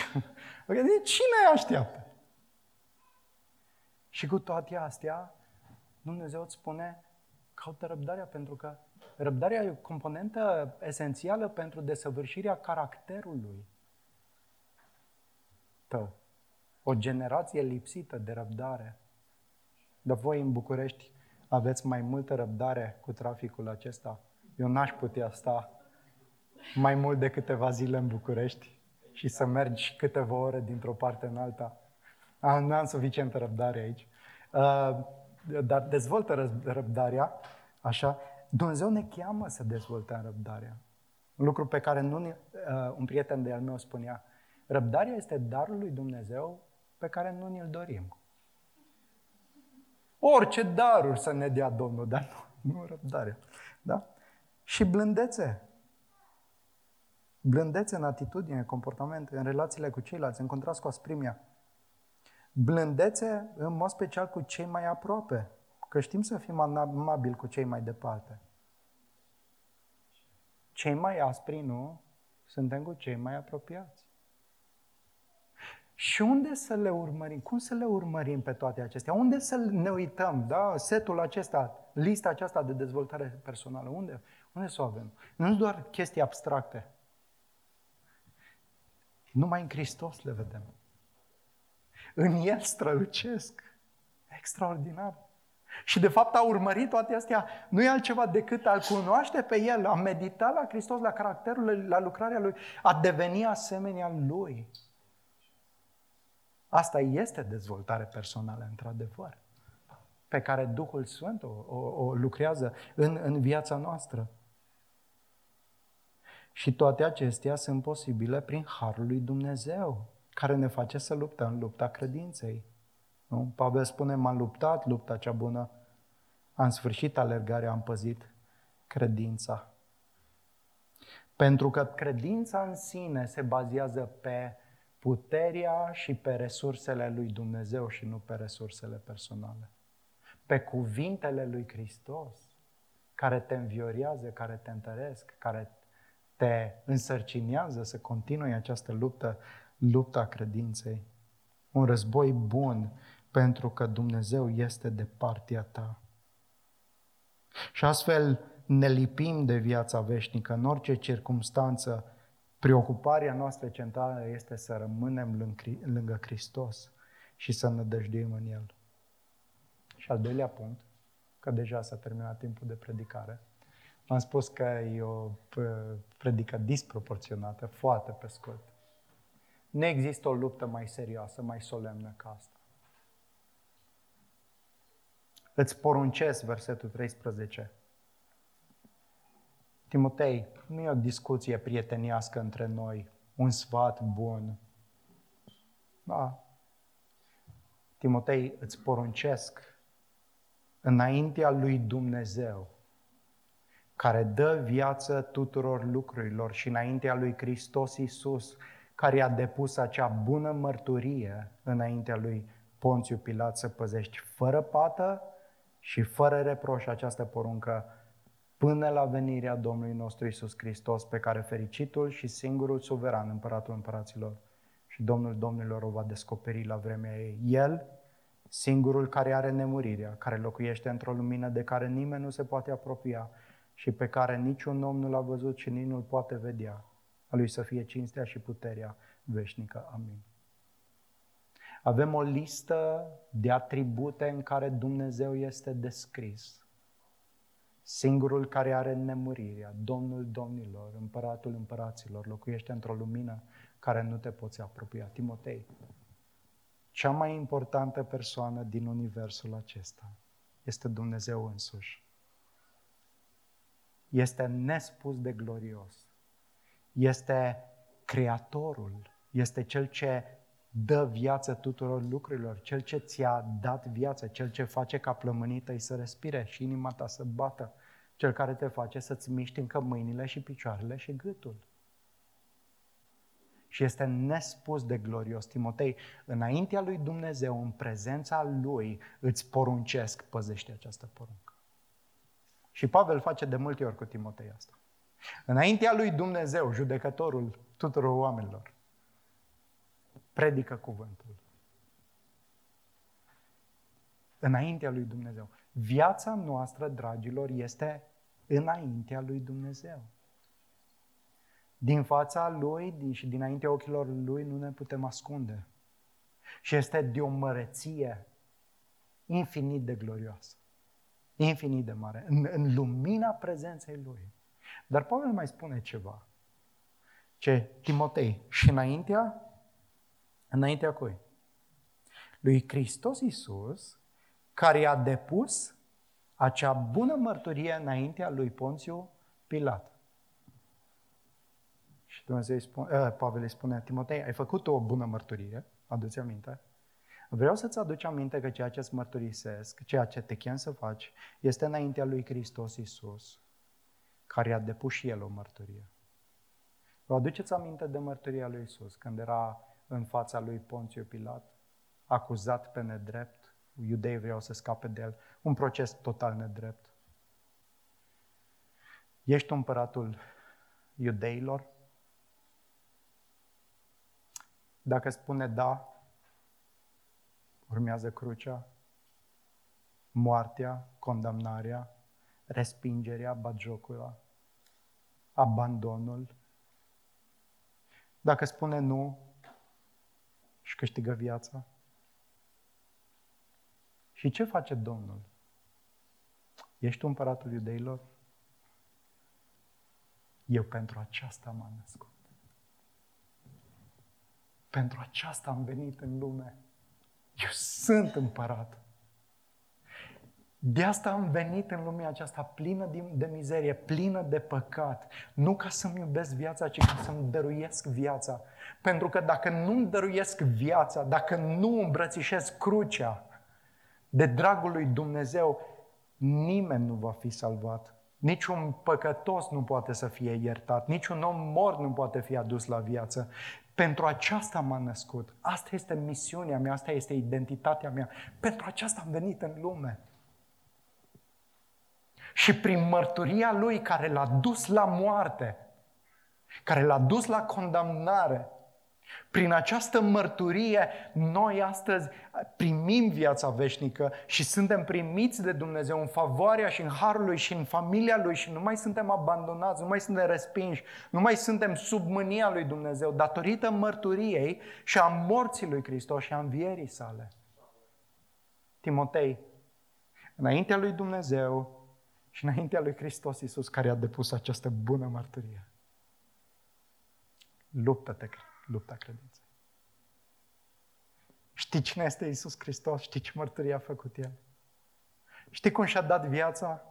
ok, de cine așteaptă? Și cu toate astea, Dumnezeu îți spune, caută răbdarea, pentru că Răbdarea e o componentă esențială pentru desăvârșirea caracterului tău. O generație lipsită de răbdare. Dar voi în București aveți mai multă răbdare cu traficul acesta. Eu n-aș putea sta mai mult de câteva zile în București și să mergi câteva ore dintr-o parte în alta. Am, nu am suficientă răbdare aici. Uh, dar dezvoltă răbdarea, așa, Dumnezeu ne cheamă să dezvoltăm răbdarea. Un lucru pe care nu, uh, un prieten de al meu spunea, răbdarea este darul lui Dumnezeu pe care nu ne-l dorim. Orice daruri să ne dea Domnul, dar nu, nu răbdarea. Da? Și blândețe. Blândețe în atitudine, în comportament, în relațiile cu ceilalți, în contrast cu asprimia. Blândețe, în mod special, cu cei mai aproape. Că știm să fim amabili cu cei mai departe. Cei mai aspri, nu? Suntem cu cei mai apropiați. Și unde să le urmărim? Cum să le urmărim pe toate acestea? Unde să ne uităm? Da? Setul acesta, lista aceasta de dezvoltare personală, unde, unde să o avem? Nu sunt doar chestii abstracte. Numai în Hristos le vedem. În El strălucesc. Extraordinar. Și de fapt a urmărit toate astea, nu e altceva decât a-L cunoaște pe El, a medita la Hristos, la caracterul Lui, la lucrarea Lui, a deveni asemenea Lui. Asta este dezvoltare personală, într-adevăr, pe care Duhul Sfânt o, o, o lucrează în, în viața noastră. Și toate acestea sunt posibile prin Harul lui Dumnezeu, care ne face să luptăm lupta credinței. Nu? Pavel spune, m-am luptat lupta cea bună, am sfârșit alergarea, am păzit credința. Pentru că credința în sine se bazează pe puterea și pe resursele lui Dumnezeu și nu pe resursele personale. Pe cuvintele lui Hristos, care te înviorează, care te întăresc, care te însărcinează să continui această luptă, lupta credinței. Un război bun pentru că Dumnezeu este de partea ta. Și astfel ne lipim de viața veșnică în orice circunstanță. Preocuparea noastră centrală este să rămânem lângă Hristos și să ne dăjduim în El. Și al doilea punct, că deja s-a terminat timpul de predicare, am spus că e o predică disproporționată, foarte pe scurt. Nu există o luptă mai serioasă, mai solemnă ca asta. Îți poruncesc, versetul 13. Timotei, nu e o discuție prieteniască între noi, un sfat bun. Da. Timotei, îți poruncesc înaintea lui Dumnezeu, care dă viață tuturor lucrurilor și înaintea lui Hristos Iisus, care a depus acea bună mărturie înaintea lui Ponțiu Pilat să păzești fără pată și fără reproș această poruncă până la venirea Domnului nostru Isus Hristos, pe care fericitul și singurul suveran, împăratul împăraților și Domnul Domnilor o va descoperi la vremea ei. El, singurul care are nemurirea, care locuiește într-o lumină de care nimeni nu se poate apropia și pe care niciun om nu l-a văzut și nici nu-l poate vedea. A lui să fie cinstea și puterea veșnică. Amin. Avem o listă de atribute în care Dumnezeu este descris. Singurul care are nemurirea, Domnul Domnilor, Împăratul Împăraților, locuiește într-o lumină care nu te poți apropia. Timotei, cea mai importantă persoană din universul acesta este Dumnezeu însuși. Este nespus de glorios. Este Creatorul, este Cel ce dă viață tuturor lucrurilor, Cel ce ți-a dat viață, Cel ce face ca plămânii tăi să respire și inima ta să bată, Cel care te face să-ți miști încă mâinile și picioarele și gâtul. Și este nespus de glorios, Timotei, înaintea lui Dumnezeu, în prezența lui, îți poruncesc, păzește această poruncă. Și Pavel face de multe ori cu Timotei asta. Înaintea lui Dumnezeu, judecătorul tuturor oamenilor, predică cuvântul. Înaintea lui Dumnezeu. Viața noastră, dragilor, este înaintea lui Dumnezeu. Din fața Lui din, și dinaintea ochilor Lui nu ne putem ascunde. Și este de o măreție infinit de glorioasă. Infinit de mare. În, în lumina prezenței Lui. Dar Pavel mai spune ceva. Ce Timotei, și înaintea Înaintea cui? Lui Hristos Iisus, care a depus acea bună mărturie înaintea lui Ponțiu Pilat. Și Dumnezeu îi spune, uh, Pavel îi spune, Timotei, ai făcut o bună mărturie, adu-ți aminte. Vreau să-ți aduci aminte că ceea ce îți mărturisesc, ceea ce te chem să faci, este înaintea lui Hristos Iisus, care a depus și El o mărturie. Vă aduceți aminte de mărturia lui Iisus, când era în fața lui Ponțiu Pilat, acuzat pe nedrept, iudeii vreau să scape de el, un proces total nedrept. Ești împăratul iudeilor? Dacă spune da, urmează crucea, moartea, condamnarea, respingerea, bagiocura, abandonul. Dacă spune nu, și câștigă viața. Și ce face Domnul? Ești tu împăratul iudeilor? Eu pentru aceasta m-am născut. Pentru aceasta am venit în lume. Eu sunt împărat. De asta am venit în lumea aceasta plină de mizerie, plină de păcat. Nu ca să-mi iubesc viața, ci ca să-mi dăruiesc viața. Pentru că dacă nu-mi dăruiesc viața, dacă nu îmbrățișez crucea de dragul lui Dumnezeu, nimeni nu va fi salvat. Niciun păcătos nu poate să fie iertat, niciun om mort nu poate fi adus la viață. Pentru aceasta m-am născut. Asta este misiunea mea, asta este identitatea mea. Pentru aceasta am venit în lume. Și prin mărturia lui care l-a dus la moarte, care l-a dus la condamnare, prin această mărturie, noi astăzi primim viața veșnică și suntem primiți de Dumnezeu în favoarea și în harul lui și în familia lui și nu mai suntem abandonați, nu mai suntem respinși, nu mai suntem sub mânia lui Dumnezeu datorită mărturiei și a morții lui Hristos și a învierii sale. Timotei, înaintea lui Dumnezeu și înaintea lui Hristos Iisus care a depus această bună mărturie. Luptă-te, lupta credinței. Știi cine este Iisus Hristos? Știi ce mărturie a făcut El? Știi cum și-a dat viața?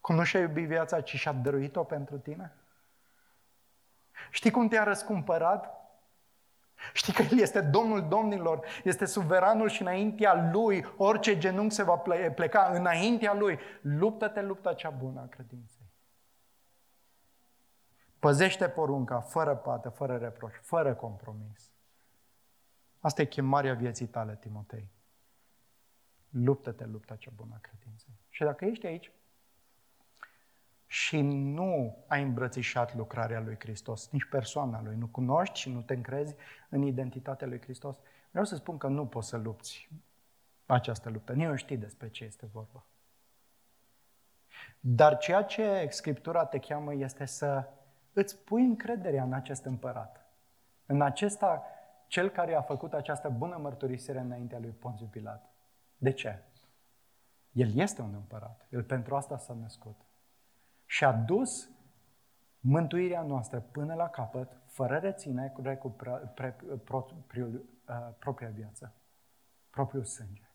Cum nu și-a iubit viața, ci și-a dăruit-o pentru tine? Știi cum te-a răscumpărat? Știi că El este Domnul Domnilor, este suveranul și înaintea Lui orice genunchi se va pleca înaintea Lui. Luptă-te lupta cea bună a credinței. Păzește porunca fără pată, fără reproș, fără compromis. Asta e chemarea vieții tale, Timotei. Luptă-te lupta cea bună a credinței. Și dacă ești aici și nu ai îmbrățișat lucrarea lui Hristos, nici persoana lui, nu cunoști și nu te încrezi în identitatea lui Hristos, vreau să spun că nu poți să lupți această luptă. Nu știi despre ce este vorba. Dar ceea ce Scriptura te cheamă este să îți pui încrederea în acest împărat. În acesta, cel care a făcut această bună mărturisire înaintea lui Ponțiu Pilat. De ce? El este un împărat. El pentru asta s-a născut. Și a dus mântuirea noastră până la capăt, fără reține, cu propriul, uh, propria viață, propriul sânge.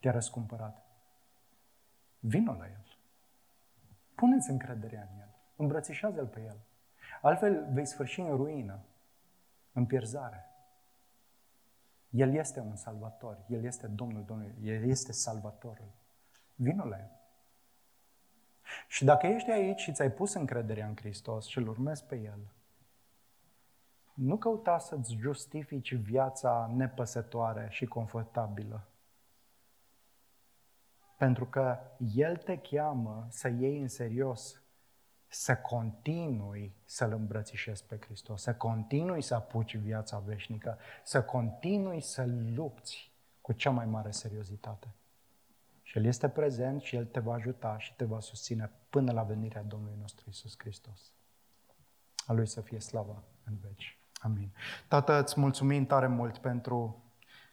Te-a răscumpărat. Vino la El. Puneți încrederea în El. Îmbrățișează-L pe El. Altfel vei sfârși în ruină, în pierzare. El este un salvator, El este Domnul Domnului, El este salvatorul. Vino la El. Și dacă ești aici și ți-ai pus încrederea în Hristos și îl urmezi pe El, nu căuta să-ți justifici viața nepăsătoare și confortabilă. Pentru că El te cheamă să iei în serios să continui să-L îmbrățișezi pe Hristos, să continui să apuci viața veșnică, să continui să lupți cu cea mai mare seriozitate. Și El este prezent și El te va ajuta și te va susține până la venirea Domnului nostru Isus Hristos. A Lui să fie slava în veci. Amin. Tată, îți mulțumim tare mult pentru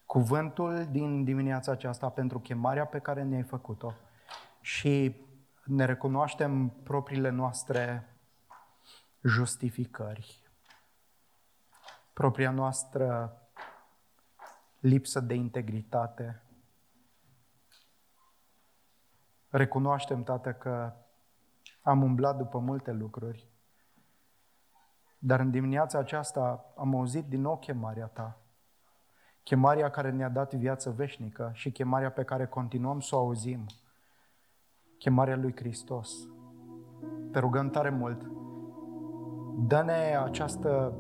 cuvântul din dimineața aceasta, pentru chemarea pe care ne-ai făcut-o și ne recunoaștem propriile noastre justificări, propria noastră lipsă de integritate. Recunoaștem, Tată, că am umblat după multe lucruri, dar în dimineața aceasta am auzit din nou chemarea Ta, chemarea care ne-a dat viață veșnică și chemarea pe care continuăm să o auzim – chemarea lui Hristos. Te rugăm tare mult, dă-ne această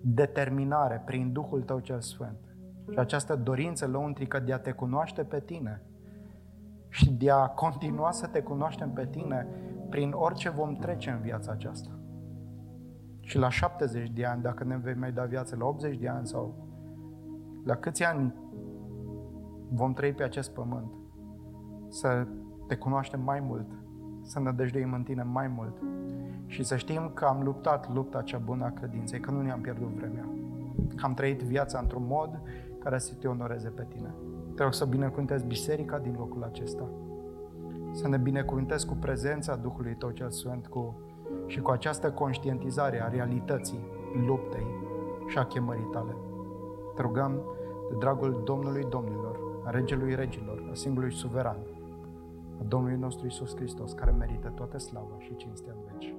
determinare prin Duhul Tău cel Sfânt și această dorință lăuntrică de a te cunoaște pe Tine și de a continua să te cunoaștem pe Tine prin orice vom trece în viața aceasta. Și la 70 de ani, dacă ne vei mai da viață, la 80 de ani sau la câți ani vom trăi pe acest pământ, să te cunoaștem mai mult, să ne dăjduim în tine mai mult și să știm că am luptat lupta cea bună a credinței, că nu ne-am pierdut vremea, că am trăit viața într-un mod care să te onoreze pe tine. Te rog să binecuvântezi biserica din locul acesta să ne binecuvântezi cu prezența Duhului Tău cel Sfânt cu, și cu această conștientizare a realității, luptei și a chemării Tale. Te rugăm de dragul Domnului Domnilor, a Regelui Regilor, a singurului suveran, a Domnului nostru Isus Hristos, care merită toată slava și cinstea în veci.